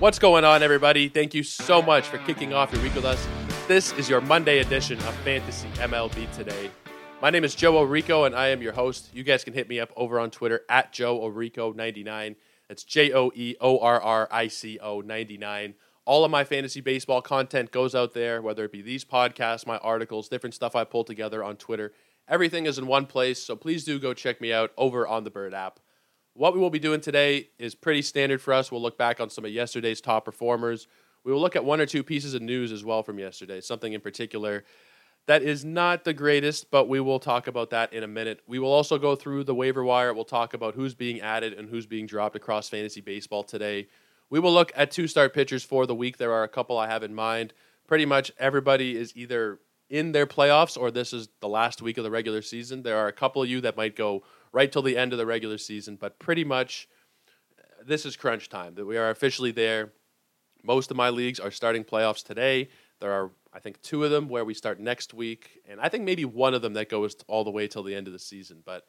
What's going on, everybody? Thank you so much for kicking off your week with us. This is your Monday edition of Fantasy MLB Today. My name is Joe Orrico, and I am your host. You guys can hit me up over on Twitter at Joe Orrico99. That's J O E O R R I C O 99. All of my fantasy baseball content goes out there, whether it be these podcasts, my articles, different stuff I pull together on Twitter. Everything is in one place, so please do go check me out over on the Bird app. What we will be doing today is pretty standard for us. We'll look back on some of yesterday's top performers. We will look at one or two pieces of news as well from yesterday, something in particular that is not the greatest, but we will talk about that in a minute. We will also go through the waiver wire. We'll talk about who's being added and who's being dropped across fantasy baseball today. We will look at two start pitchers for the week. There are a couple I have in mind. Pretty much everybody is either in their playoffs or this is the last week of the regular season. There are a couple of you that might go right till the end of the regular season. But pretty much, this is crunch time. That we are officially there. Most of my leagues are starting playoffs today. There are, I think, two of them where we start next week, and I think maybe one of them that goes all the way till the end of the season. But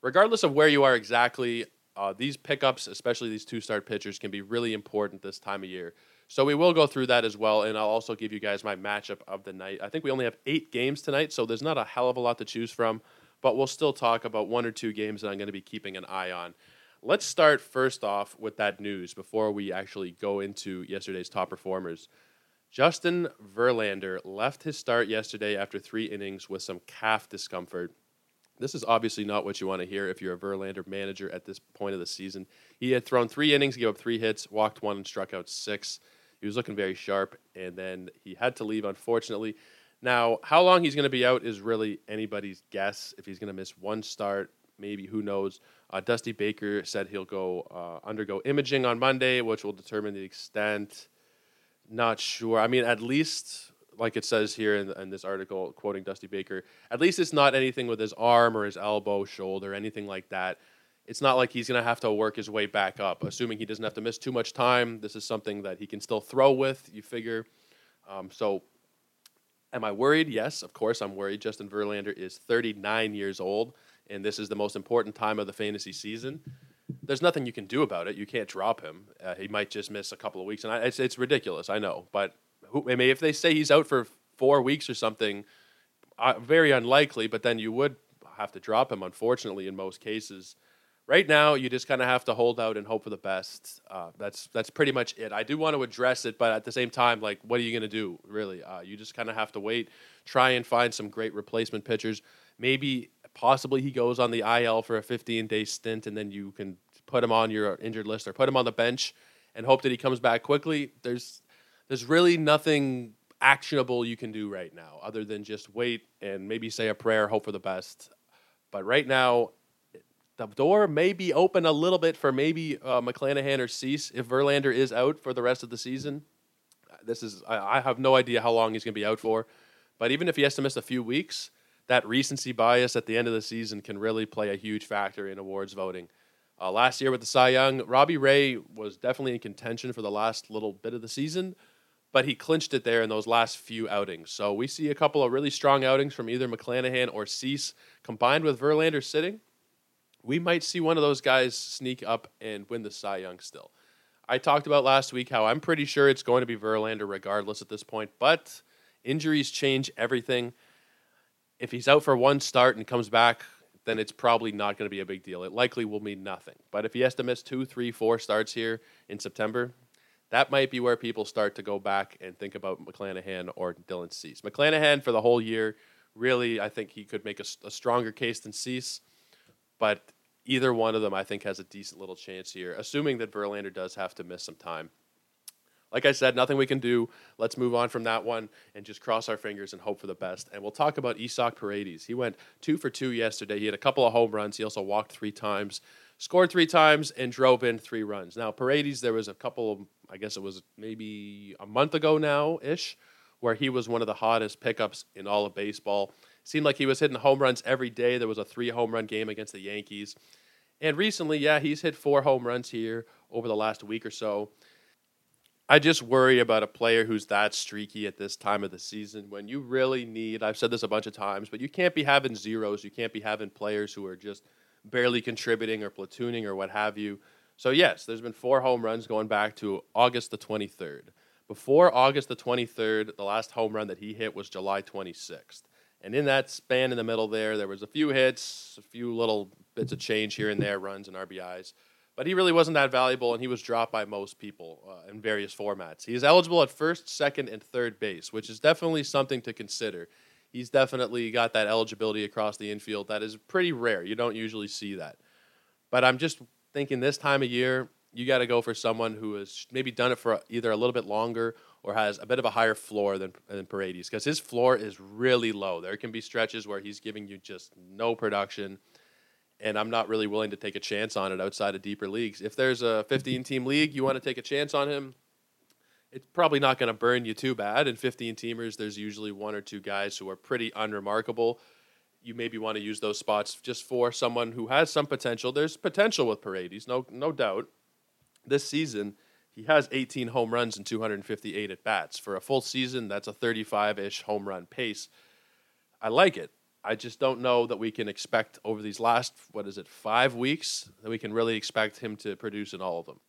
regardless of where you are exactly, uh, these pickups, especially these two start pitchers, can be really important this time of year. So we will go through that as well, and I'll also give you guys my matchup of the night. I think we only have eight games tonight, so there's not a hell of a lot to choose from but we'll still talk about one or two games that I'm going to be keeping an eye on. Let's start first off with that news before we actually go into yesterday's top performers. Justin Verlander left his start yesterday after three innings with some calf discomfort. This is obviously not what you want to hear if you're a Verlander manager at this point of the season. He had thrown three innings, gave up three hits, walked one, and struck out six. He was looking very sharp, and then he had to leave, unfortunately. Now, how long he's going to be out is really anybody's guess. If he's going to miss one start, maybe who knows. Uh, Dusty Baker said he'll go uh, undergo imaging on Monday, which will determine the extent. Not sure. I mean, at least like it says here in, in, this article, quoting Dusty Baker, at least it's not anything with his arm or his elbow, shoulder, anything like that. It's not like he's going to have to work his way back up. Assuming he doesn't have to miss too much time, this is something that he can still throw with. You figure. Um, so Am I worried? Yes, of course I'm worried. Justin Verlander is 39 years old, and this is the most important time of the fantasy season. There's nothing you can do about it. You can't drop him. Uh, he might just miss a couple of weeks, and I, it's, it's ridiculous. I know, but who, I mean, if they say he's out for four weeks or something, uh, very unlikely. But then you would have to drop him, unfortunately, in most cases right now you just kind of have to hold out and hope for the best. Uh, that's that's pretty much it. I do want to address it, but at the same time, like, what are you going to do? Really, uh, you just kind of have to wait, try and find some great replacement pitchers. Maybe, possibly, he goes on the IL for a 15 day stint, and then you can put him on your injured list or put him on the bench and hope that he comes back quickly. There's there's really nothing actionable you can do right now other than just wait and maybe say a prayer, hope for the best. But right now, the door may be open a little bit for maybe uh, McClanahan or Cease if Verlander is out for the rest of the season. This is I, I have no idea how long he's going to be out for, but even if he has to miss a few weeks, that recency bias at the end of the season can really play a huge factor in awards voting. Uh, last year with the Cy Young, Robbie Ray was definitely in contention for the last little bit of the season, but he clinched it there in those last few outings. So we see a couple of really strong outings from either McClanahan or Cease combined with Verlander sitting we might see one of those guys sneak up and win the Cy Young still. I talked about last week how I'm pretty sure it's going to be Verlander regardless at this point, but injuries change everything. If he's out for one start and comes back, then it's probably not going to be a big deal. It likely will mean nothing. But if he has to miss two, three, four starts here in September, that might be where people start to go back and think about McClanahan or Dylan Cease. McClanahan for the whole year, really, I think he could make a, a stronger case than Cease but either one of them I think has a decent little chance here, assuming that Verlander does have to miss some time. Like I said, nothing we can do. Let's move on from that one and just cross our fingers and hope for the best. And we'll talk about Isaac Paredes. He went two for two yesterday. He had a couple of home runs. He also walked three times, scored three times, and drove in three runs. Now, Paredes, there was a couple of, I guess it was maybe a month ago now ish, where he was one of the hottest pickups in all of baseball. Seemed like he was hitting home runs every day. There was a three home run game against the Yankees. And recently, yeah, he's hit four home runs here over the last week or so. I just worry about a player who's that streaky at this time of the season when you really need, I've said this a bunch of times, but you can't be having zeros. You can't be having players who are just barely contributing or platooning or what have you. So, yes, there's been four home runs going back to August the 23rd. Before August the 23rd, the last home run that he hit was July 26th. And in that span in the middle there, there was a few hits, a few little bits of change here and there, runs and RBIs. But he really wasn't that valuable, and he was dropped by most people uh, in various formats. He is eligible at first, second, and third base, which is definitely something to consider. He's definitely got that eligibility across the infield that is pretty rare. You don't usually see that. But I'm just thinking this time of year, you got to go for someone who has maybe done it for either a little bit longer or has a bit of a higher floor than, than Paredes because his floor is really low. There can be stretches where he's giving you just no production, and I'm not really willing to take a chance on it outside of deeper leagues. If there's a 15 team league, you want to take a chance on him, it's probably not going to burn you too bad. In 15 teamers, there's usually one or two guys who are pretty unremarkable you maybe want to use those spots just for someone who has some potential. There's potential with Paredes, no no doubt. This season, he has 18 home runs and 258 at bats. For a full season, that's a 35 ish home run pace. I like it. I just don't know that we can expect over these last, what is it, five weeks, that we can really expect him to produce in all of them.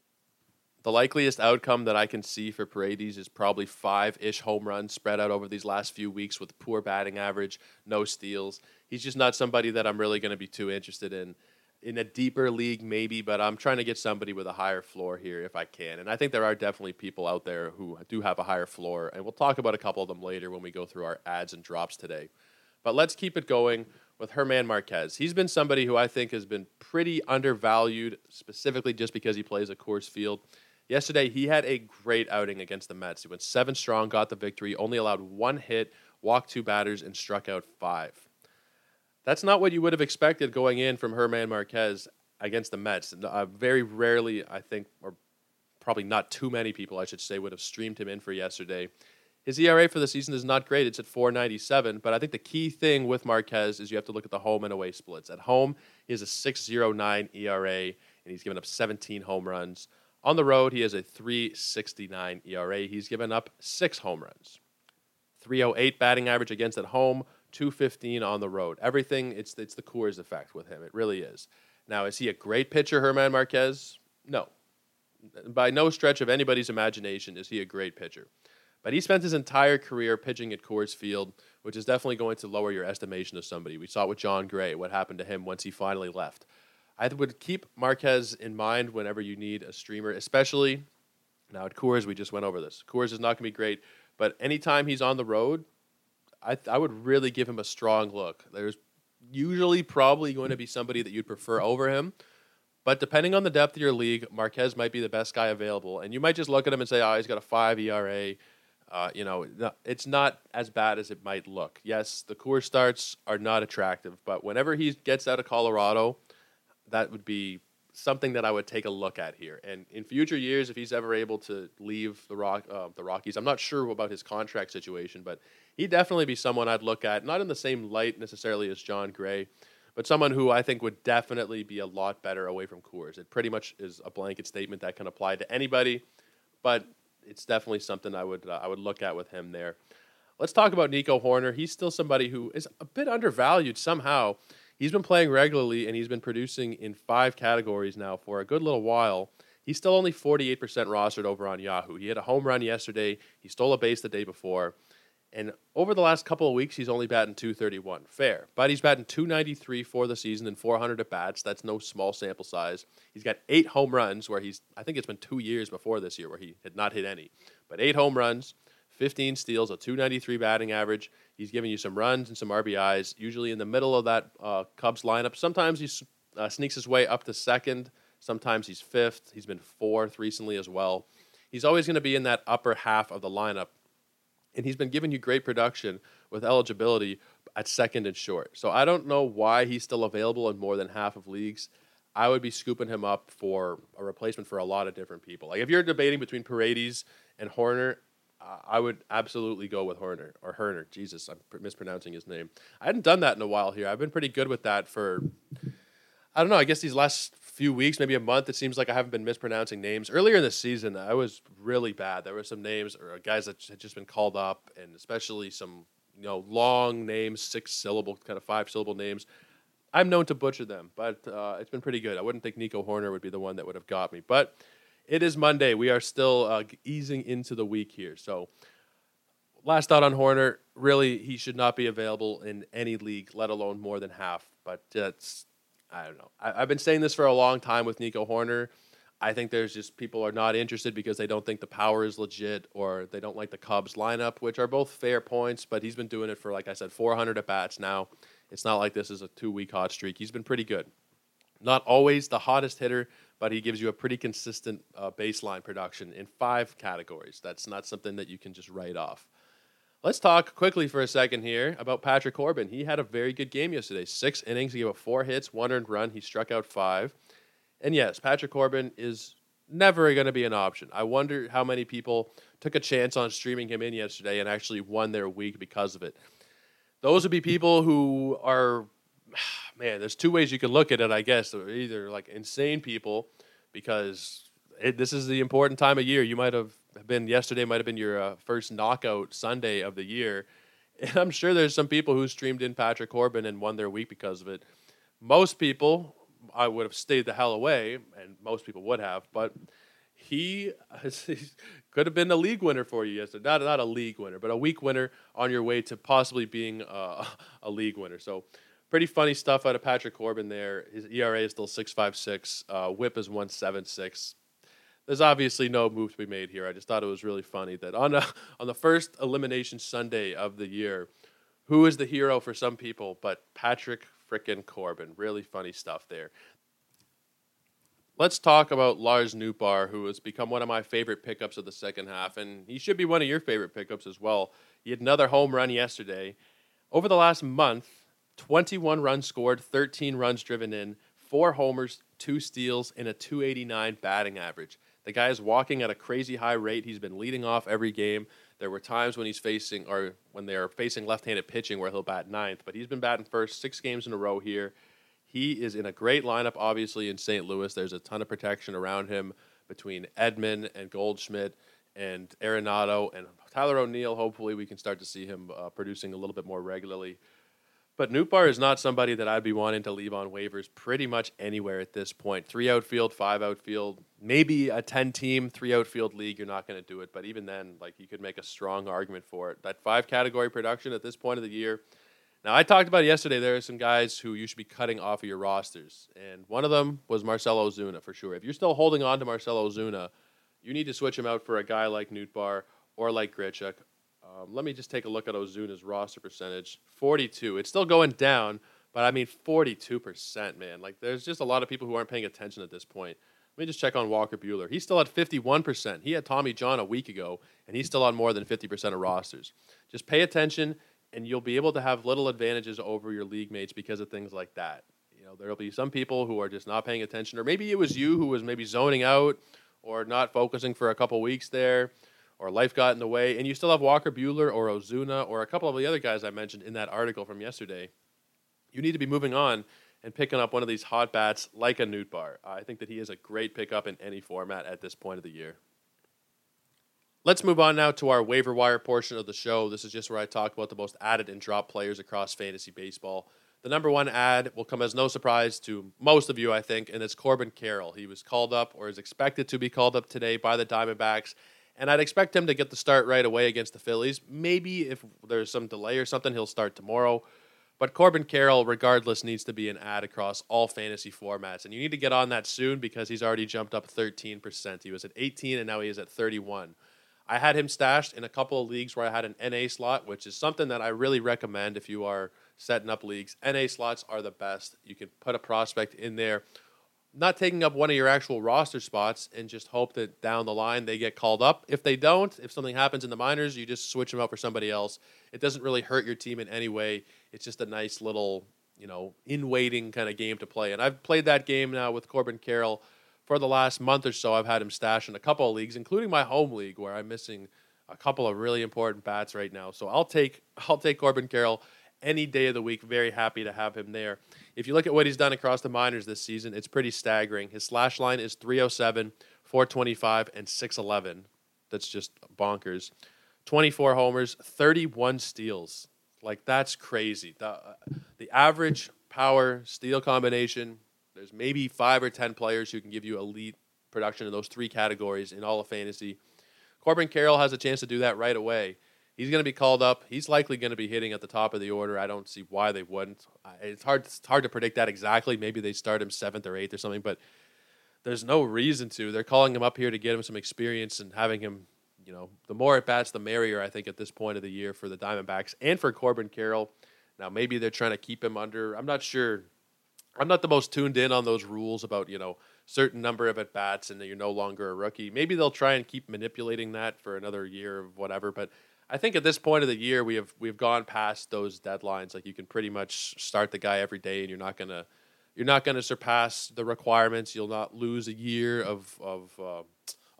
The likeliest outcome that I can see for Paredes is probably five ish home runs spread out over these last few weeks with poor batting average, no steals. He's just not somebody that I'm really going to be too interested in. In a deeper league, maybe, but I'm trying to get somebody with a higher floor here if I can. And I think there are definitely people out there who do have a higher floor. And we'll talk about a couple of them later when we go through our ads and drops today. But let's keep it going with Herman Marquez. He's been somebody who I think has been pretty undervalued, specifically just because he plays a Coors Field. Yesterday, he had a great outing against the Mets. He went seven strong, got the victory, only allowed one hit, walked two batters, and struck out five. That's not what you would have expected going in from German Marquez against the Mets. Uh, very rarely, I think, or probably not too many people, I should say, would have streamed him in for yesterday. His ERA for the season is not great. It's at 497, but I think the key thing with Marquez is you have to look at the home and away splits. At home, he has a 609 ERA, and he's given up 17 home runs. On the road, he has a 369 ERA. He's given up six home runs. 308 batting average against at home, 215 on the road. Everything, it's, it's the Coors effect with him. It really is. Now, is he a great pitcher, Herman Marquez? No. By no stretch of anybody's imagination is he a great pitcher. But he spent his entire career pitching at Coors Field, which is definitely going to lower your estimation of somebody. We saw it with Jon Gray what happened to him once he finally left. I would keep Marquez in mind whenever you need a streamer, especially now at Coors. We just went over this. Coors is not going to be great, but anytime he's on the road, I, I would really give him a strong look. There's usually probably going to be somebody that you'd prefer over him. But depending on the depth of your league, Marquez might be the best guy available. And you might just look at him and say, oh, he's got a 5 ERA. Uh, you know, it's not as bad as it might look. Yes, the Coors starts are not attractive, but whenever he gets out of Colorado – that would be something that I would take a look at here. And in future years, if he's ever able to leave the Rock, uh, the Rockies, I'm not sure about his contract situation, but he'd definitely be someone I'd look at, not in the same light necessarily as Jon Gray, but someone who I think would definitely be a lot better away from Coors. It pretty much is a blanket statement that can apply to anybody, but it's definitely something I would uh, I would look at with him there. Let's talk about Nico Hoerner. He's still somebody who is a bit undervalued somehow. He's been playing regularly and he's been producing in five categories now for a good little while. He's still only 48% rostered over on Yahoo. He had a home run yesterday. He stole a base the day before. And over the last couple of weeks, he's only batting 231. Fair. But he's batting 293 for the season and 400 at bats. That's no small sample size. He's got eight home runs where he's, I think it's been two years before this year where he had not hit any. But eight home runs, 15 steals, a 293 batting average. He's giving you some runs and some RBIs, usually in the middle of that uh, Cubs lineup. Sometimes he uh, sneaks his way up to second. Sometimes he's fifth. He's been fourth recently as well. He's always going to be in that upper half of the lineup. And he's been giving you great production with eligibility at second and short. So I don't know why he's still available in more than half of leagues. I would be scooping him up for a replacement for a lot of different people. Like if you're debating between Paredes and Hoerner, I would absolutely go with Horner or Herner. Jesus, I'm mispronouncing his name. I hadn't done that in a while here. I've been pretty good with that for, I don't know, I guess these last few weeks, maybe a month, it seems like I haven't been mispronouncing names. Earlier in the season, I was really bad. There were some names or guys that had just been called up, and especially some, you know, long names, six syllable, kind of five syllable names. I'm known to butcher them, but uh, it's been pretty good. I wouldn't think Nico Hoerner would be the one that would have got me, but it is Monday. We are still uh, easing into the week here. So, last thought on Hoerner. Really, he should not be available in any league, let alone more than half. But it's I don't know. I, have been saying this for a long time with Nico Hoerner. I think there's just people are not interested because they don't think the power is legit or they don't like the Cubs lineup, which are both fair points. But he's been doing it for, like I said, 400 at bats now. It's not like this is a two week hot streak. He's been pretty good. Not always the hottest hitter, but he gives you a pretty consistent uh, baseline production in five categories. That's not something that you can just write off. Let's talk quickly for a second here about Patrick Corbin. He had a very good game yesterday. Six innings, he gave up four hits, one earned run. He struck out five. And yes, Patrick Corbin is never going to be an option. I wonder how many people took a chance on streaming him in yesterday and actually won their week because of it. Those would be people who are, man, there's two ways you can look at it, I guess. They're either like insane people because it, this is the important time of year. You might have been, yesterday might have been your uh, first knockout Sunday of the year. And I'm sure there's some people who streamed in Patrick Corbin and won their week because of it. Most people I would have stayed the hell away, and most people would have. But he, could have been a league winner for you yesterday. Not not a league winner, but a week winner on your way to possibly being a, a league winner. So pretty funny stuff out of Patrick Corbin there. His ERA is still six five six. Uh, WHIP is one seven six. There's obviously no move to be made here. I just thought it was really funny that on a, on the first elimination Sunday of the year, who is the hero for some people but Patrick frickin' Corbin. Really funny stuff there. Let's talk about Lars Nootbaar, who has become one of my favorite pickups of the second half, and he should be one of your favorite pickups as well. He had another home run yesterday. Over the last month, 21 runs scored, 13 runs driven in, four homers, two steals, and a 289 batting average. The guy is walking at a crazy high rate. He's been leading off every game. There were times when he's facing, or when they're facing left-handed pitching, where he'll bat ninth. But he's been batting first six games in a row here. He is in a great lineup, obviously in St. Louis. There's a ton of protection around him between Edman and Goldschmidt and Arenado and Tyler O'Neill. Hopefully, we can start to see him uh, producing a little bit more regularly. But Nootbaar is not somebody that I'd be wanting to leave on waivers pretty much anywhere at this point. Three outfield, five outfield, maybe a 10 team, three outfield league, you're not going to do it. But even then, like you could make a strong argument for it. That five category production at this point of the year. Now, I talked about yesterday, there are some guys who you should be cutting off of your rosters. And one of them was Marcell Ozuna for sure. If you're still holding on to Marcell Ozuna, you need to switch him out for a guy like Nootbaar or like Grichuk um, let me just take a look at Ozuna's roster percentage. 42. It's still going down, but I mean 42%, man. Like there's just a lot of people who aren't paying attention at this point. Let me just check on Walker Buehler. He's still at 51%. He had Tommy John a week ago, and he's still on more than 50% of rosters. Just pay attention, and you'll be able to have little advantages over your league mates because of things like that. You know, there'll be some people who are just not paying attention, or maybe it was you who was maybe zoning out or not focusing for a couple weeks there or life got in the way, and you still have Walker Buehler or Ozuna or a couple of the other guys I mentioned in that article from yesterday, you need to be moving on and picking up one of these hot bats like a Nootbaar. I think that he is a great pickup in any format at this point of the year. Let's move on now to our waiver wire portion of the show. This is just where I talk about the most added and drop players across fantasy baseball. The number one ad will come as no surprise to most of you, I think, and it's Corbin Carroll. He was called up or is expected to be called up today by the Diamondbacks and I'd expect him to get the start right away against the Phillies. Maybe if there's some delay or something, he'll start tomorrow. But Corbin Carroll, regardless, needs to be an ad across all fantasy formats. And you need to get on that soon because he's already jumped up 13%. He was at 18 and now he is at 31. I had him stashed in a couple of leagues where I had an NA slot, which is something that I really recommend if you are setting up leagues. NA slots are the best. You can put a prospect in there not taking up one of your actual roster spots and just hope that down the line they get called up. If they don't, if something happens in the minors, you just switch them out for somebody else. It doesn't really hurt your team in any way. It's just a nice little, you know, in waiting kind of game to play. And I've played that game now with Corbin Carroll for the last month or so. I've had him stashed in a couple of leagues, including my home league where I'm missing a couple of really important bats right now. So I'll take I'll take Corbin Carroll any day of the week. Very happy to have him there. If you look at what he's done across the minors this season, it's pretty staggering. His slash line is 307, 425, and 611. That's just bonkers. 24 homers, 31 steals. Like that's crazy. The uh, the average power, steal combination. There's maybe five or 10 players who can give you elite production in those three categories in all of fantasy. Corbin Carroll has a chance to do that right away. He's going to be called up. He's likely going to be hitting at the top of the order. I don't see why they wouldn't. It's hard. It's hard to predict that exactly. Maybe they start him seventh or eighth or something, but there's no reason to. They're calling him up here to get him some experience and having him. You know, the more at bats, the merrier. I think at this point of the year for the Diamondbacks and for Corbin Carroll. Now maybe they're trying to keep him under. I'm not sure. I'm not the most tuned in on those rules about you know certain number of at bats and that you're no longer a rookie. Maybe they'll try and keep manipulating that for another year of whatever. But I think at this point of the year, we have we've gone past those deadlines. Like you can pretty much start the guy every day, and you're not gonna you're not gonna surpass the requirements. You'll not lose a year of of uh,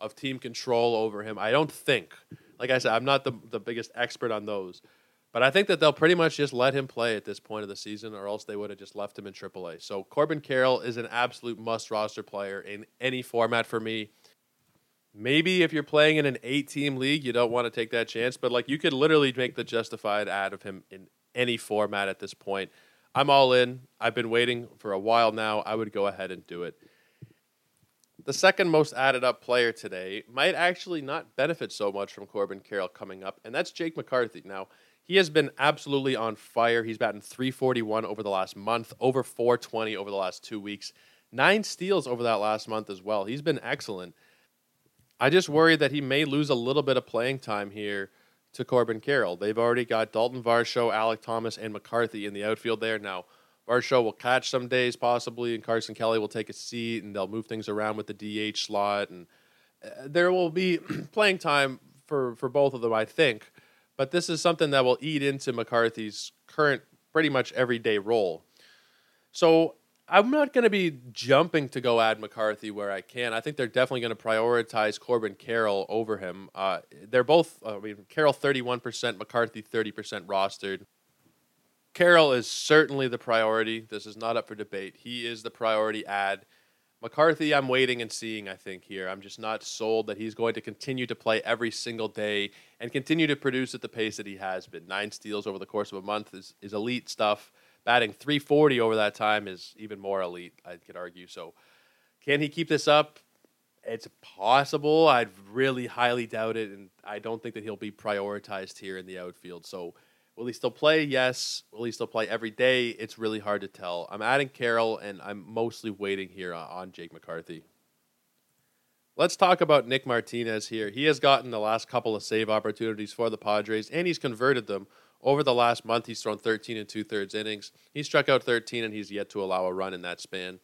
of team control over him. I don't think. Like I said, I'm not the the biggest expert on those, but I think that they'll pretty much just let him play at this point of the season, or else they would have just left him in AAA. So Corbin Carroll is an absolute must roster player in any format for me. Maybe if you're playing in an eight team league, you don't want to take that chance, but like you could literally make the justified ad of him in any format at this point. I'm all in. I've been waiting for a while now. I would go ahead and do it. The second most added up player today might actually not benefit so much from Corbin Carroll coming up, and that's Jake McCarthy. Now, he has been absolutely on fire. He's batting 341 over the last month, over 420 over the last two weeks, nine steals over that last month as well. He's been excellent. I just worry that he may lose a little bit of playing time here to Corbin Carroll. They've already got Dalton Varsho, Alek Thomas, and McCarthy in the outfield there. Now, Varsho will catch some days possibly, and Carson Kelly will take a seat, and they'll move things around with the DH slot, and uh, there will be playing time for for both of them, I think. But this is something that will eat into McCarthy's current, pretty much everyday role. So I'm not going to be jumping to go add McCarthy where I can. I think they're definitely going to prioritize Corbin Carroll over him. Uh, they're both, uh, I mean, Carroll 31%, McCarthy 30% rostered. Carroll is certainly the priority. This is not up for debate. He is the priority ad. McCarthy, I'm waiting and seeing, I think, here. I'm just not sold that he's going to continue to play every single day and continue to produce at the pace that he has been. Nine steals over the course of a month is, is elite stuff batting 340 over that time is even more elite, I could argue. So, can he keep this up? It's possible. I'd really highly doubt it, and I don't think that he'll be prioritized here in the outfield. So, will he still play? Yes. Will he still play every day? It's really hard to tell. I'm adding Carroll, and I'm mostly waiting here on Jake McCarthy. Let's talk about Nick Martinez here. He has gotten the last couple of save opportunities for the Padres, and he's converted them over the last month, he's thrown 13 and two thirds innings. He struck out 13, and he's yet to allow a run in that span.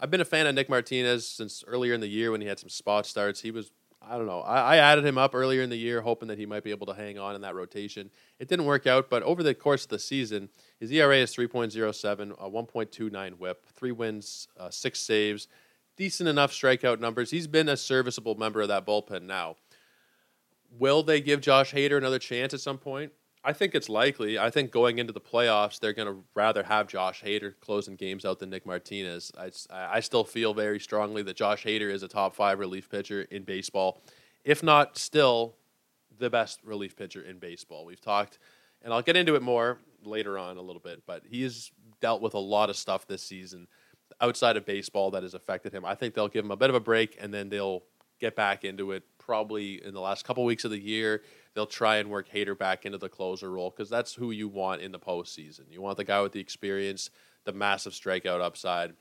I've been a fan of Nick Martinez since earlier in the year when he had some spot starts. He was, I don't know, I, I added him up earlier in the year hoping that he might be able to hang on in that rotation. It didn't work out, but over the course of the season, his ERA is 3.07, a 1.29 whip, three wins, uh, six saves, decent enough strikeout numbers. He's been a serviceable member of that bullpen now. Will they give Josh Hader another chance at some point? I think it's likely. I think going into the playoffs, they're going to rather have Josh Hader closing games out than Nick Martinez. I, I still feel very strongly that Josh Hader is a top five relief pitcher in baseball, if not still the best relief pitcher in baseball. We've talked, and I'll get into it more later on a little bit, but he's dealt with a lot of stuff this season outside of baseball that has affected him. I think they'll give him a bit of a break, and then they'll get back into it probably in the last couple weeks of the year they'll try and work Hader back into the closer role because that's who you want in the postseason. You want the guy with the experience, the massive strikeout upside.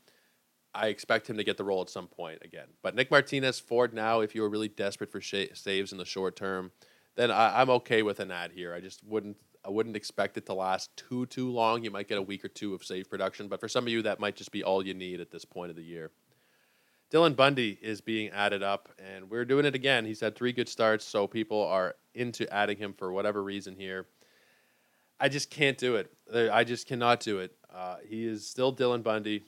I expect him to get the role at some point again. But Nick Martinez, Ford now, if you were really desperate for sh- saves in the short term, then I, I'm okay with an ad here. I just wouldn't I wouldn't expect it to last too too long. You might get a week or two of save production, but for some of you, that might just be all you need at this point of the year. Dylan Bundy is being added up, and we're doing it again. He's had three good starts, so people are into adding him for whatever reason here. I just can't do it. I just cannot do it. Uh, he is still Dylan Bundy.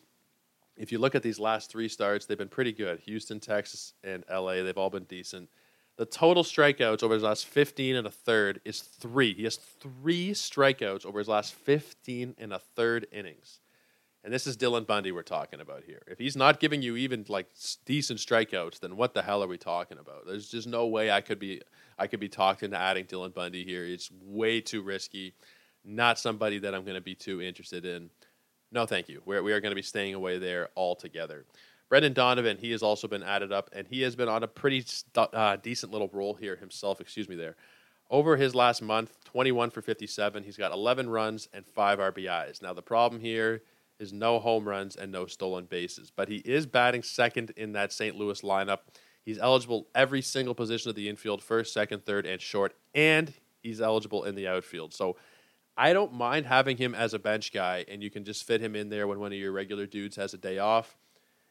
If you look at these last three starts, they've been pretty good. Houston, Texas, and LA, they've all been decent. The total strikeouts over his last 15 and a third is three. He has three strikeouts over his last 15 and a third innings. And this is Dylan Bundy we're talking about here. If he's not giving you even like decent strikeouts, then what the hell are we talking about? There's just no way I could be I could be talked into adding Dylan Bundy here. It's way too risky. Not somebody that I'm going to be too interested in. No, thank you. We're, we are going to be staying away there altogether. Brendan Donovan, he has also been added up, and he has been on a pretty uh, decent little roll here himself. Excuse me, there. Over his last month, 21 for 57. He's got 11 runs and five RBIs. Now, the problem here is no home runs and no stolen bases, but he is batting second in that St. Louis lineup. He's eligible every single position of the infield first, second, third, and short, and he's eligible in the outfield. So I don't mind having him as a bench guy, and you can just fit him in there when one of your regular dudes has a day off.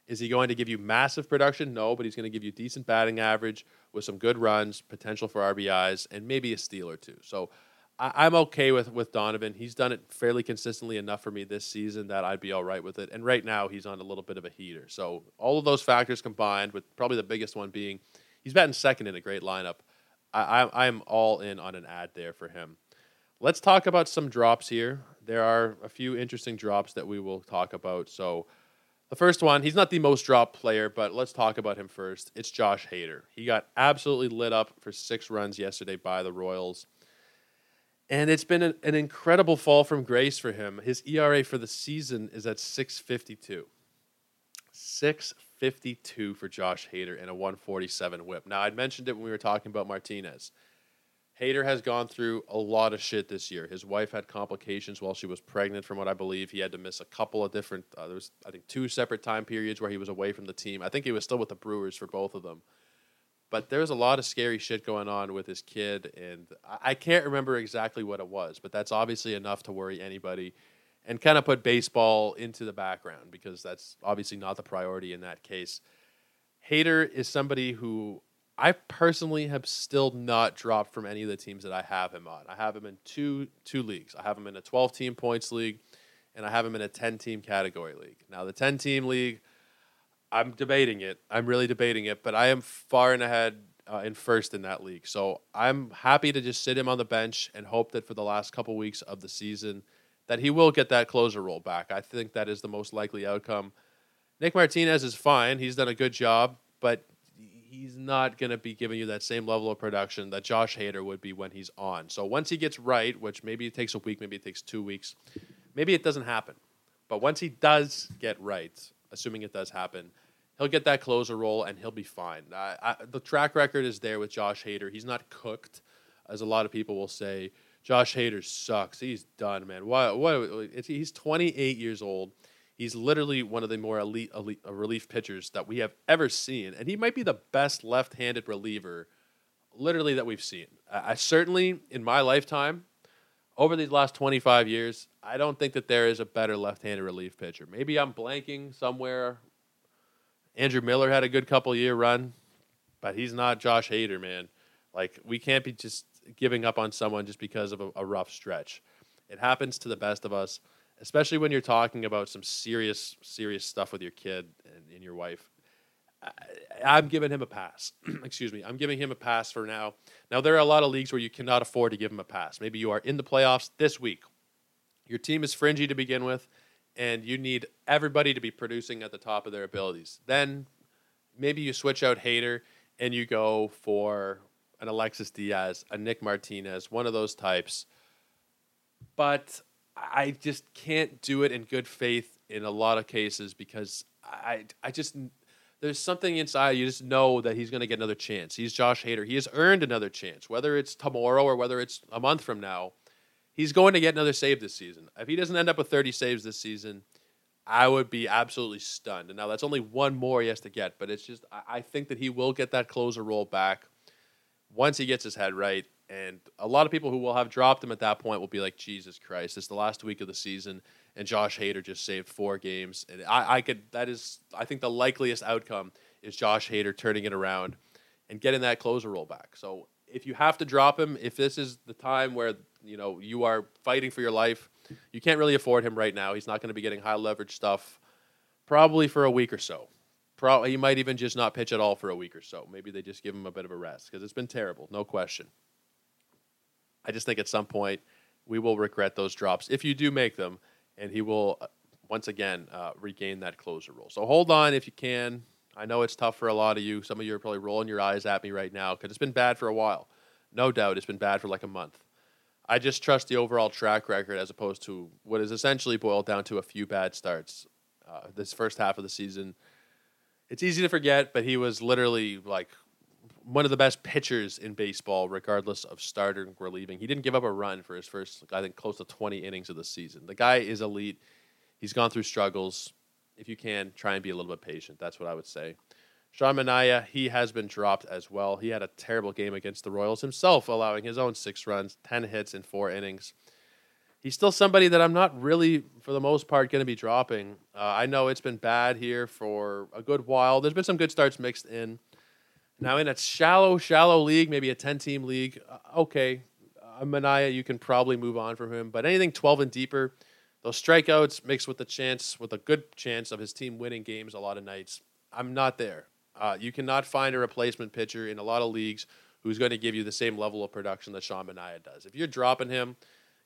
Is he going to give you massive production? No, but he's going to give you decent batting average with some good runs, potential for RBIs, and maybe a steal or two. So I, am okay with with Donovan. He's done it fairly consistently enough for me this season that I'd be all right with it. And right now he's on a little bit of a heater. So all of those factors combined, with probably the biggest one being he's batting second in a great lineup. I, I I'm all in on an ad there for him. Let's talk about some drops here. There are a few interesting drops that we will talk about. So the first one, he's not the most dropped player, but let's talk about him first. It's Josh Hader. He got absolutely lit up for six runs yesterday by the Royals. And it's been an, an incredible fall from grace for him. His ERA for the season is at 652. 652 for Josh Hader and a 147 whip. Now, I'd mentioned it when we were talking about Martinez. Hader has gone through a lot of shit this year. His wife had complications while she was pregnant, from what I believe. He had to miss a couple of different, uh, there was, I think, two separate time periods where he was away from the team. I think he was still with the Brewers for both of them. But there was a lot of scary shit going on with his kid, and I, I can't remember exactly what it was, but that's obviously enough to worry anybody and kind of put baseball into the background because that's obviously not the priority in that case. Hader is somebody who I personally have still not dropped from any of the teams that I have him on. I have him in two two leagues. I have him in a 12 team points league, and I have him in a 10 team category league. Now the 10 team league, I'm debating it. I'm really debating it, but I am far and ahead uh, in first in that league. So I'm happy to just sit him on the bench and hope that for the last couple weeks of the season that he will get that closer role back. I think that is the most likely outcome. Nick Martinez is fine. He's done a good job, but he's not going to be giving you that same level of production that Josh Hader would be when he's on. So once he gets right, which maybe it takes a week, maybe it takes two weeks, maybe it doesn't happen. But once he does get right, assuming it does happen, he'll get that closer role and he'll be fine. I, I, the track record is there with Josh Hader. He's not cooked, as a lot of people will say. Josh Hader sucks. He's done, man. What? What? He's 28 years old. He's literally one of the more elite, elite uh, relief pitchers that we have ever seen, and he might be the best left-handed reliever, literally that we've seen. I, I certainly, in my lifetime, over these last 25 years, I don't think that there is a better left-handed relief pitcher. Maybe I'm blanking somewhere. Andrew Miller had a good couple year run, but he's not Josh Hader, man. Like we can't be just giving up on someone just because of a, a rough stretch. It happens to the best of us especially when you're talking about some serious, serious stuff with your kid and, and your wife. I, am giving him a pass. Excuse me. I'm giving him a pass for now. Now, there are a lot of leagues where you cannot afford to give him a pass. Maybe you are in the playoffs this week. Your team is fringy to begin with, and you need everybody to be producing at the top of their abilities. Then maybe you switch out Hader and you go for an Alexis Diaz, a Nick Martinez, one of those types. But I just can't do it in good faith in a lot of cases because I I just there's something inside you just know that he's going to get another chance. He's Josh Hader. He has earned another chance, whether it's tomorrow or whether it's a month from now. He's going to get another save this season. If he doesn't end up with 30 saves this season, I would be absolutely stunned. And now that's only one more he has to get, but it's just I think that he will get that closer role back once he gets his head right. And a lot of people who will have dropped him at that point will be like, Jesus Christ, it's the last week of the season, and Josh Hader just saved four games. And I, I could, that is, I think the likeliest outcome is Josh Hader turning it around and getting that closer role back. So if you have to drop him, if this is the time where, you know, you are fighting for your life, you can't really afford him right now. He's not going to be getting high leverage stuff probably for a week or so. Probably, he might even just not pitch at all for a week or so. Maybe they just give him a bit of a rest because it's been terrible, no question. I just think at some point we will regret those drops if you do make them, and he will uh, once again uh, regain that closer role. So hold on if you can. I know it's tough for a lot of you. Some of you are probably rolling your eyes at me right now because it's been bad for a while. No doubt, it's been bad for like a month. I just trust the overall track record as opposed to what is essentially boiled down to a few bad starts. Uh, this first half of the season, it's easy to forget, but he was literally like one of the best pitchers in baseball, regardless of starting or relieving. He didn't give up a run for his first, I think, close to 20 innings of the season. The guy is elite. He's gone through struggles. If you can, try and be a little bit patient. That's what I would say. Sean Manaea, he has been dropped as well. He had a terrible game against the Royals himself, allowing his own six runs, 10 hits in four innings. He's still somebody that I'm not really, for the most part, going to be dropping. Uh, I know it's been bad here for a good while. There's been some good starts mixed in. Now, in a shallow, shallow league, maybe a 10 team league, uh, okay, uh, Manaea, you can probably move on from him. But anything 12 and deeper, those strikeouts mixed with the chance, with a good chance of his team winning games a lot of nights, I'm not there. Uh, you cannot find a replacement pitcher in a lot of leagues who's going to give you the same level of production that Sean Manaea does. If you're dropping him,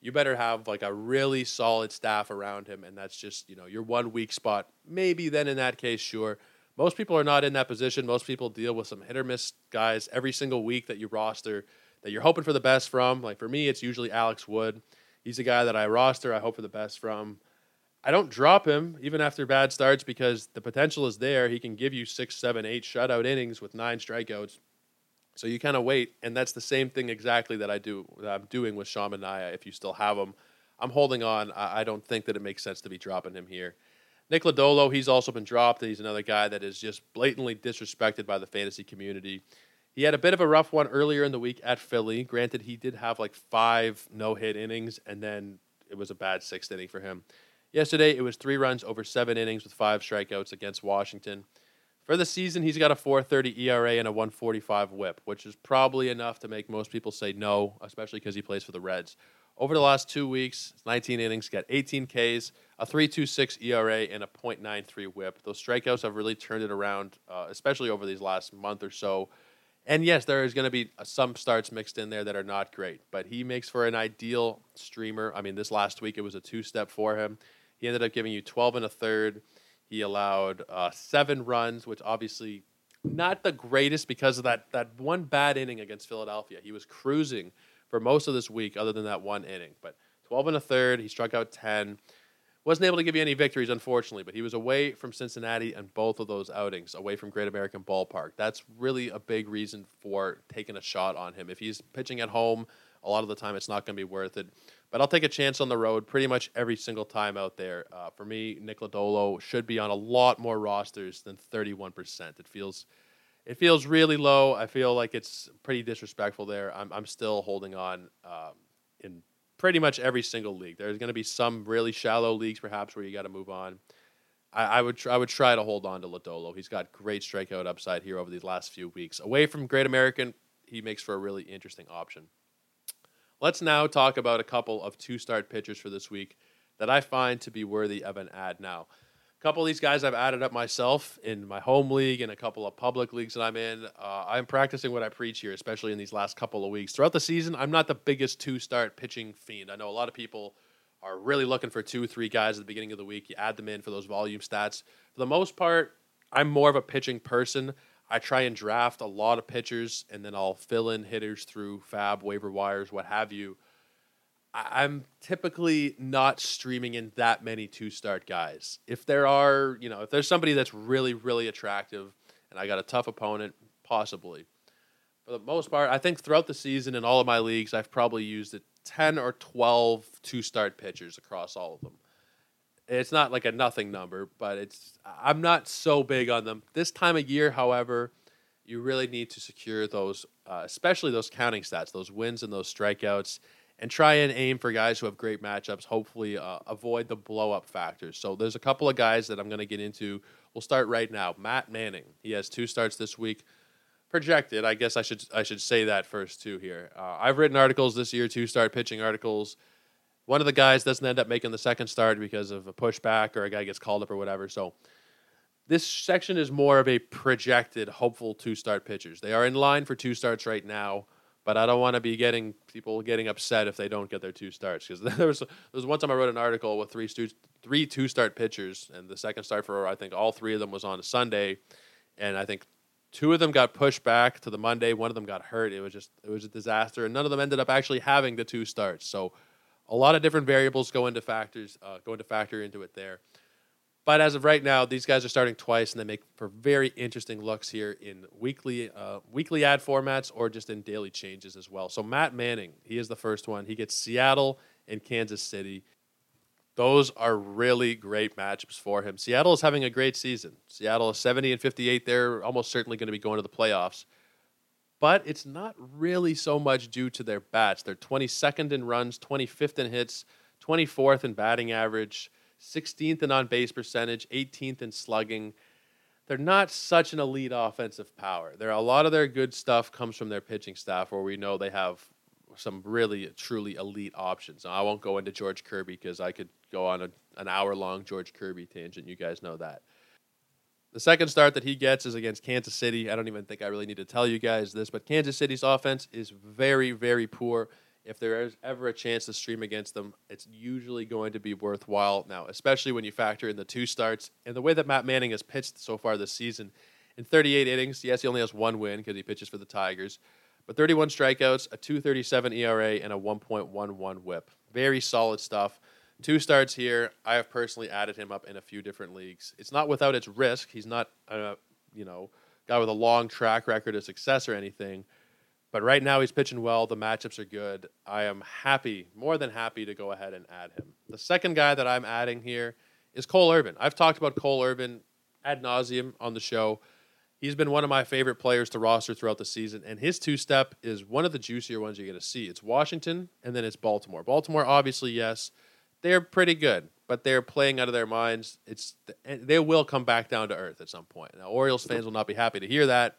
you better have like a really solid staff around him, and that's just you know your one weak spot. Maybe then in that case, sure. Most people are not in that position. Most people deal with some hit or miss guys every single week that you roster that you're hoping for the best from. Like for me, it's usually Alex Wood. He's a guy that I roster. I hope for the best from. I don't drop him even after bad starts because the potential is there. He can give you six, seven, eight shutout innings with nine strikeouts. So you kind of wait, and that's the same thing exactly that I do. That I'm doing with Sean Manaea. If you still have him, I'm holding on. I, I don't think that it makes sense to be dropping him here. Nick Lodolo, he's also been dropped. He's another guy that is just blatantly disrespected by the fantasy community. He had a bit of a rough one earlier in the week at Philly. Granted, he did have like five no hit innings, and then it was a bad sixth inning for him. Yesterday, it was three runs over seven innings with five strikeouts against Washington. For the season, he's got a 4.30 ERA and a 145 WHIP, which is probably enough to make most people say no, especially because he plays for the Reds. Over the last two weeks, 19 innings, got 18 Ks, a 3.26 ERA, and a .93 WHIP. Those strikeouts have really turned it around, uh, especially over these last month or so. And yes, there is going to be some starts mixed in there that are not great, but he makes for an ideal streamer. I mean, this last week it was a two-step for him. He ended up giving you 12 and a third. He allowed uh, seven runs, which obviously not the greatest because of that that one bad inning against Philadelphia. He was cruising for most of this week, other than that one inning. But 12 and a third. He struck out 10. Wasn't able to give you any victories, unfortunately, but he was away from Cincinnati and both of those outings, away from Great American Ballpark. That's really a big reason for taking a shot on him. If he's pitching at home, a lot of the time it's not going to be worth it. But I'll take a chance on the road pretty much every single time out there. Uh, for me, Nick Lodolo should be on a lot more rosters than 31%. It feels it feels really low. I feel like it's pretty disrespectful there. I'm, I'm still holding on um, in pretty much every single league. There's going to be some really shallow leagues, perhaps, where you got to move on. I, I would tr- I would try to hold on to Lodolo. He's got great strikeout upside here over these last few weeks. Away from Great American, he makes for a really interesting option. Let's now talk about a couple of two start pitchers for this week that I find to be worthy of an ad now. A couple of these guys I've added up myself in my home league and a couple of public leagues that I'm in. Uh, I'm practicing what I preach here, especially in these last couple of weeks. Throughout the season, I'm not the biggest two start pitching fiend. I know a lot of people are really looking for two, three guys at the beginning of the week. You add them in for those volume stats. For the most part, I'm more of a pitching person. I try and draft a lot of pitchers, and then I'll fill in hitters through FAAB waiver wires, what have you. I'm typically not streaming in that many two start guys. If there are, you know, if there's somebody that's really, really attractive, and I got a tough opponent, possibly. For the most part, I think throughout the season in all of my leagues, I've probably used it 10 or 12 two start pitchers across all of them. It's not like a nothing number, but it's I'm not so big on them. This time of year, however, you really need to secure those, uh, especially those counting stats, those wins and those strikeouts, and try and aim for guys who have great matchups. Hopefully, uh, avoid the blow up factors. So there's a couple of guys that I'm going to get into. We'll start right now. Matt Manning. He has two starts this week. Projected. I guess I should I should say that first too here. Uh, I've written articles this year, two start pitching articles one of the guys doesn't end up making the second start because of a pushback or a guy gets called up or whatever. So this section is more of a projected hopeful two start pitchers. They are in line for two starts right now, but I don't want to be getting people getting upset if they don't get their two starts because there was there was one time I wrote an article with three stu- three two start pitchers and the second start for I think all three of them was on a Sunday, and I think Two of them got pushed back to the Monday. One of them got hurt. It was just it was a disaster, and none of them ended up actually having the two starts. So, a lot of different variables go into factors uh, go into factor into it there. But as of right now, these guys are starting twice, and they make for very interesting looks here in weekly uh, weekly ad formats or just in daily changes as well. So Matt Manning, he is the first one. He gets Seattle and Kansas City. Those are really great matchups for him. Seattle is having a great season. Seattle is 70 and 58. They're almost certainly going to be going to the playoffs. But it's not really so much due to their bats. They're 22nd in runs, 25th in hits, 24th in batting average, 16th in on base percentage, 18th in slugging. They're not such an elite offensive power. There a lot of their good stuff comes from their pitching staff, where we know they have some really truly elite options. Now, I won't go into George Kirby because I could go on a, an hour long George Kirby tangent. You guys know that. The second start that he gets is against Kansas City. I don't even think I really need to tell you guys this, but Kansas City's offense is very, very poor. If there is ever a chance to stream against them, it's usually going to be worthwhile now, especially when you factor in the two starts and the way that Matt Manning has pitched so far this season. In 38 innings, yes, he only has one win because he pitches for the Tigers, but 31 strikeouts, a 237 ERA, and a 1.11 whip. Very solid stuff. Two starts here. I have personally added him up in a few different leagues. It's not without its risk. He's not a you know guy with a long track record of success or anything. But right now he's pitching well. The matchups are good. I am happy, more than happy, to go ahead and add him. The second guy that I'm adding here is Cole Irvin. I've talked about Cole Irvin ad nauseum on the show. He's been one of my favorite players to roster throughout the season, and his two step is one of the juicier ones you're going to see. It's Washington, and then it's Baltimore. Baltimore, obviously, yes, they're pretty good, but they're playing out of their minds. It's they will come back down to earth at some point. Now, Orioles fans will not be happy to hear that,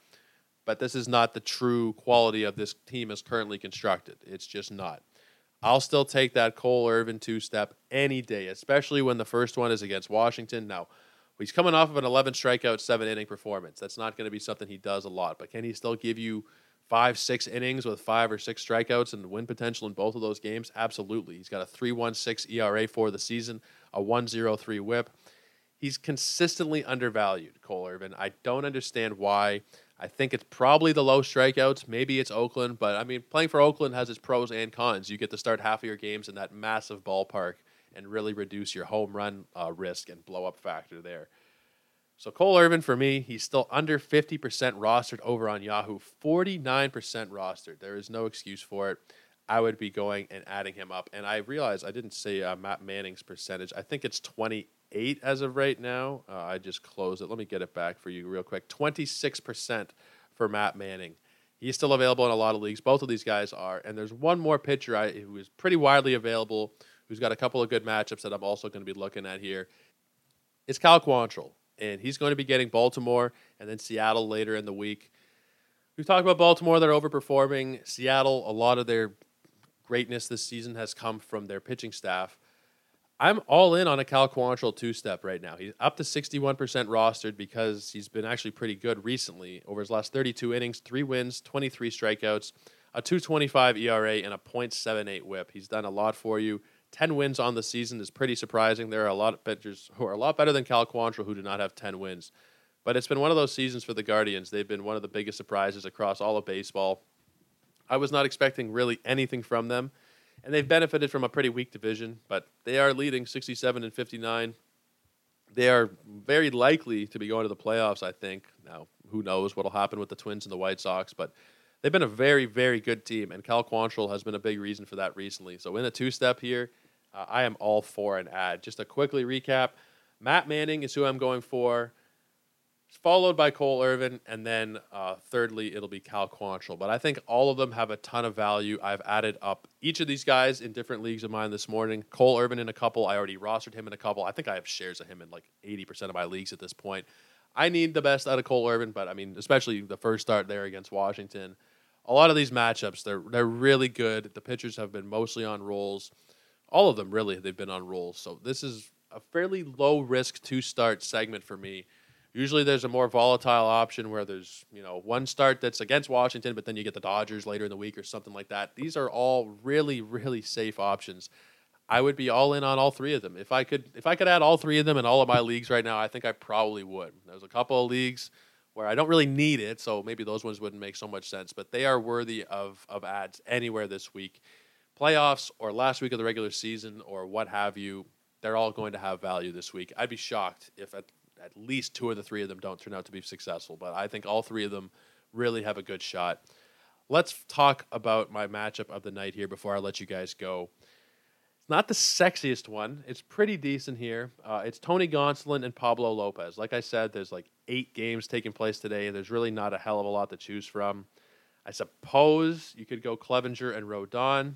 but this is not the true quality of this team as currently constructed. It's just not. I'll still take that Cole Irvin two step any day, especially when the first one is against Washington. Now, he's coming off of an 11 strikeout, seven inning performance. That's not going to be something he does a lot, but can he still give you five, six innings with five or six strikeouts and win potential in both of those games? Absolutely. He's got a 3.16 ERA for the season, a 1.03 WHIP. He's consistently undervalued, Cole Irvin. I don't understand why. I think it's probably the low strikeouts. Maybe it's Oakland, but I mean, playing for Oakland has its pros and cons. You get to start half of your games in that massive ballpark and really reduce your home run uh, risk and blow up factor there. So Cole Irvin for me, he's still under 50% rostered over on Yahoo, 49% rostered. There is no excuse for it. I would be going and adding him up. And I realize I didn't say uh, Matt Manning's percentage. I think it's 28 as of right now. Uh, I just closed it. Let me get it back for you real quick. 26% for Matt Manning. He's still available in a lot of leagues. Both of these guys are. And there's one more pitcher I, who is pretty widely available, who's got a couple of good matchups that I'm also going to be looking at here. It's Cal Quantrill and he's going to be getting Baltimore and then Seattle later in the week. We've talked about Baltimore; they're overperforming. Seattle, a lot of their greatness this season has come from their pitching staff. I'm all in on a Cal Quantrill two-step right now. He's up to 61% rostered because he's been actually pretty good recently. Over his last 32 innings, three wins, 23 strikeouts, a 2.25 ERA, and a .78 WHIP. He's done a lot for you. 10 wins on the season is pretty surprising. There are a lot of pitchers who are a lot better than Cal Quantrill who do not have 10 wins. But it's been one of those seasons for the Guardians. They've been one of the biggest surprises across all of baseball. I was not expecting really anything from them, and they've benefited from a pretty weak division, but they are leading 67 and 59. They are very likely to be going to the playoffs, I think. Now, who knows what will happen with the Twins and the White Sox, but they've been a very, very good team, and Cal Quantrill has been a big reason for that recently. So in a two-step here, uh, I am all for an ad. Just to quickly recap, Matt Manning is who I'm going for, followed by Cole Irvin, and then uh, thirdly it'll be Cal Quantrill. But I think all of them have a ton of value. I've added up each of these guys in different leagues of mine this morning. Cole Irvin in a couple. I already rostered him in a couple. I think I have shares of him in like 80% of my leagues at this point. I need the best out of Cole Irvin, but I mean, especially the first start there against Washington. A lot of these matchups, they're they're really good. The pitchers have been mostly on rolls. All of them really, they've been on rolls. So this is a fairly low risk two start segment for me. Usually there's a more volatile option where there's, you know, one start that's against Washington, but then you get the Dodgers later in the week or something like that. These are all really, really safe options. I would be all in on all three of them. If I could if I could add all three of them in all of my leagues right now, I think I probably would. There's a couple of leagues where I don't really need it, so maybe those ones wouldn't make so much sense. But they are worthy of of ads anywhere this week, playoffs or last week of the regular season or what have you. They're all going to have value this week. I'd be shocked if at, at least two of the three of them don't turn out to be successful, but I think all three of them really have a good shot. Let's talk about my matchup of the night here before I let you guys go. It's not the sexiest one. It's pretty decent here. Uh, it's Tony Gonsolin and Pablo Lopez. Like I said, there's like eight games taking place today. There's really not a hell of a lot to choose from. I suppose you could go Clevinger and Rodon.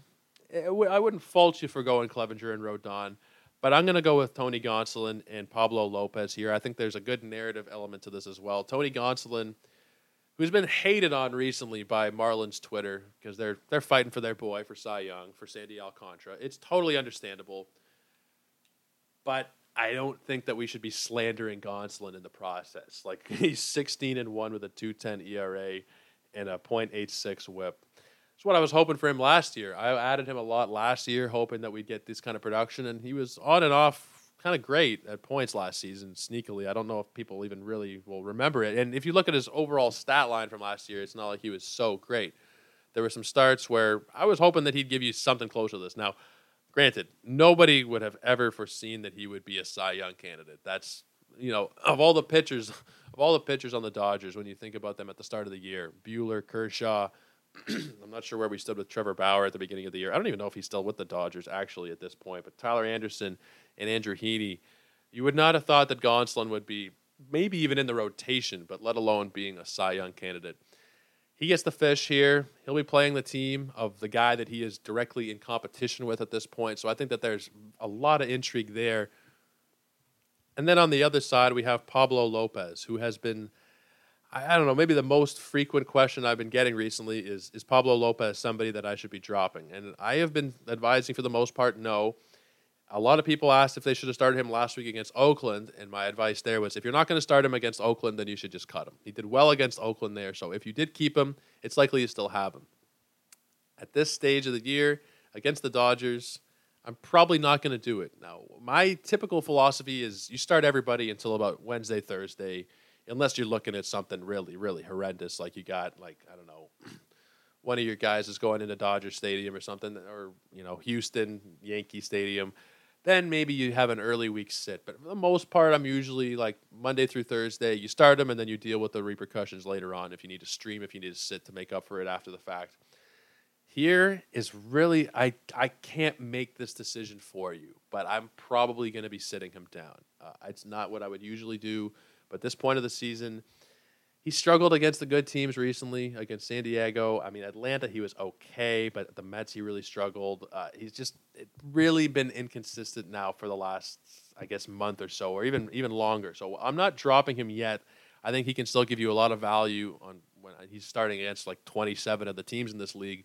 I wouldn't fault you for going Clevinger and Rodon, but I'm going to go with Tony Gonsolin and Pablo Lopez here. I think there's a good narrative element to this as well. Tony Gonsolin – who's been hated on recently by Marlins Twitter because they're they're fighting for their boy for Cy Young for Sandy Alcantara. It's totally understandable, but I don't think that we should be slandering Gonsolin in the process. Like he's 16 and one with a 2.10 ERA and a .86 WHIP. It's what I was hoping for him last year. I added him a lot last year, hoping that we'd get this kind of production, and he was on and off kind of great at points last season, sneakily. I don't know if people even really will remember it. And if you look at his overall stat line from last year, it's not like he was so great. There were some starts where I was hoping that he'd give you something close to this. Now, granted, nobody would have ever foreseen that he would be a Cy Young candidate. That's you know, of all the pitchers, of all the pitchers on the Dodgers, when you think about them at the start of the year, Buehler, Kershaw. I'm not sure where we stood with Trevor Bauer at the beginning of the year. I don't even know if he's still with the Dodgers actually at this point. But Tyler Anderson and Andrew Heaney, you would not have thought that Gonsolin would be maybe even in the rotation, but let alone being a Cy Young candidate. He gets the fish here. He'll be playing the team of the guy that he is directly in competition with at this point. So I think that there's a lot of intrigue there. And then on the other side, we have Pablo Lopez, who has been, I, I don't know, maybe the most frequent question I've been getting recently is Is Pablo Lopez somebody that I should be dropping? And I have been advising for the most part, no. A lot of people asked if they should have started him last week against Oakland, and my advice there was if you're not going to start him against Oakland, then you should just cut him. He did well against Oakland there, so if you did keep him, it's likely you still have him. At this stage of the year, against the Dodgers, I'm probably not going to do it. Now, my typical philosophy is you start everybody until about Wednesday, Thursday, unless you're looking at something really, really horrendous, like you got, like, I don't know, one of your guys is going into Dodger Stadium or something, or, you know, Houston, Yankee Stadium then maybe you have an early week sit. But for the most part, I'm usually like Monday through Thursday. You start them and then you deal with the repercussions later on if you need to stream, if you need to sit to make up for it after the fact. Here is really I I can't make this decision for you, but I'm probably going to be sitting him down. Uh, it's not what I would usually do, but this point of the season he struggled against the good teams recently against San Diego. I mean, Atlanta, he was okay, but the Mets, he really struggled. Uh, he's just really been inconsistent now for the last, I guess, month or so, or even even longer. So I'm not dropping him yet. I think he can still give you a lot of value on when he's starting against like 27 of the teams in this league.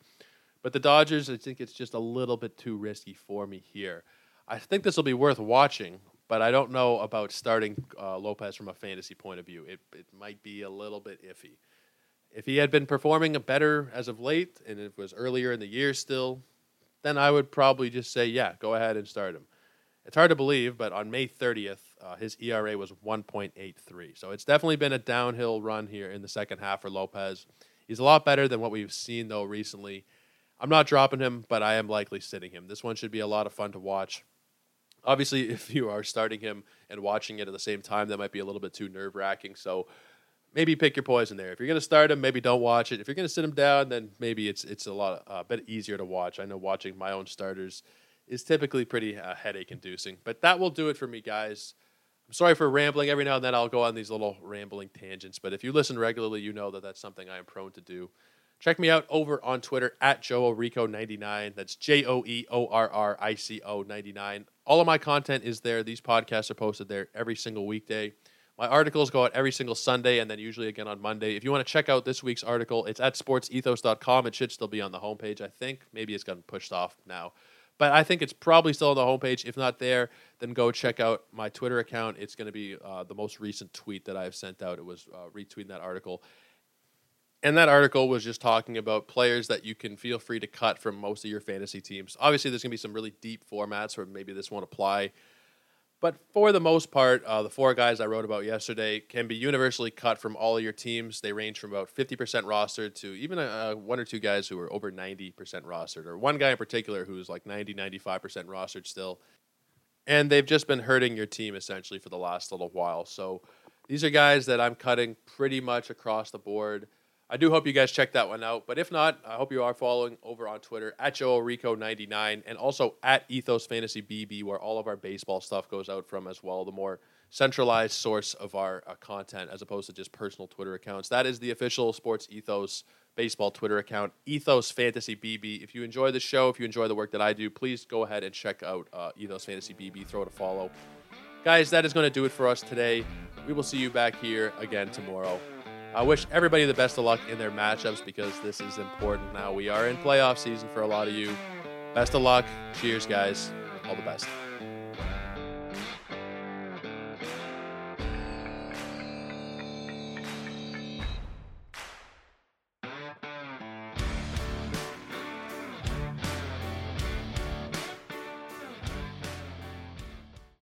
But the Dodgers, I think it's just a little bit too risky for me here. I think this will be worth watching, but I don't know about starting uh, Lopez from a fantasy point of view. It it might be a little bit iffy. If he had been performing better as of late, and it was earlier in the year still, then I would probably just say, yeah, go ahead and start him. It's hard to believe, but on May 30th, uh, his ERA was 1.83. So it's definitely been a downhill run here in the second half for Lopez. He's a lot better than what we've seen though recently. I'm not dropping him, but I am likely sitting him. This one should be a lot of fun to watch. Obviously, if you are starting him and watching it at the same time, that might be a little bit too nerve wracking. So maybe pick your poison there. If you're going to start him, maybe don't watch it. If you're going to sit him down, then maybe it's it's a lot a uh, bit easier to watch. I know watching my own starters is typically pretty uh, headache inducing. But that will do it for me, guys. I'm sorry for rambling. Every now and then I'll go on these little rambling tangents, but if you listen regularly, you know that that's something I am prone to do. Check me out over on Twitter at JoeOrrico99. That's J O E O R R I C O 99. All of my content is there. These podcasts are posted there every single weekday. My articles go out every single Sunday and then usually again on Monday. If you want to check out this week's article, it's at sportsethos.com. It should still be on the homepage, I think. Maybe it's gotten pushed off now. But I think it's probably still on the homepage. If not there, then go check out my Twitter account. It's going to be uh, the most recent tweet that I've sent out. It was uh, retweeting that article. And that article was just talking about players that you can feel free to cut from most of your fantasy teams. Obviously, there's going to be some really deep formats where maybe this won't apply But for the most part, uh, the four guys I wrote about yesterday can be universally cut from all of your teams. They range from about 50% rostered to even uh, one or two guys who are over 90% rostered, or one guy in particular who's like 90, 95% rostered still. And they've just been hurting your team essentially for the last little while. So these are guys that I'm cutting pretty much across the board. I do hope you guys check that one out. But if not, I hope you are following over on Twitter at Joe Orrico99 and also at Ethos Fantasy BB, where all of our baseball stuff goes out from as well. The more centralized source of our uh, content as opposed to just personal Twitter accounts. That is the official Sports Ethos baseball Twitter account, Ethos Fantasy BB. If you enjoy the show, if you enjoy the work that I do, please go ahead and check out uh, Ethos Fantasy BB. Throw it a follow. Guys, that is going to do it for us today. We will see you back here again tomorrow. I wish everybody the best of luck in their matchups because this is important now. We are in playoff season for a lot of you. Best of luck. Cheers, guys. All the best.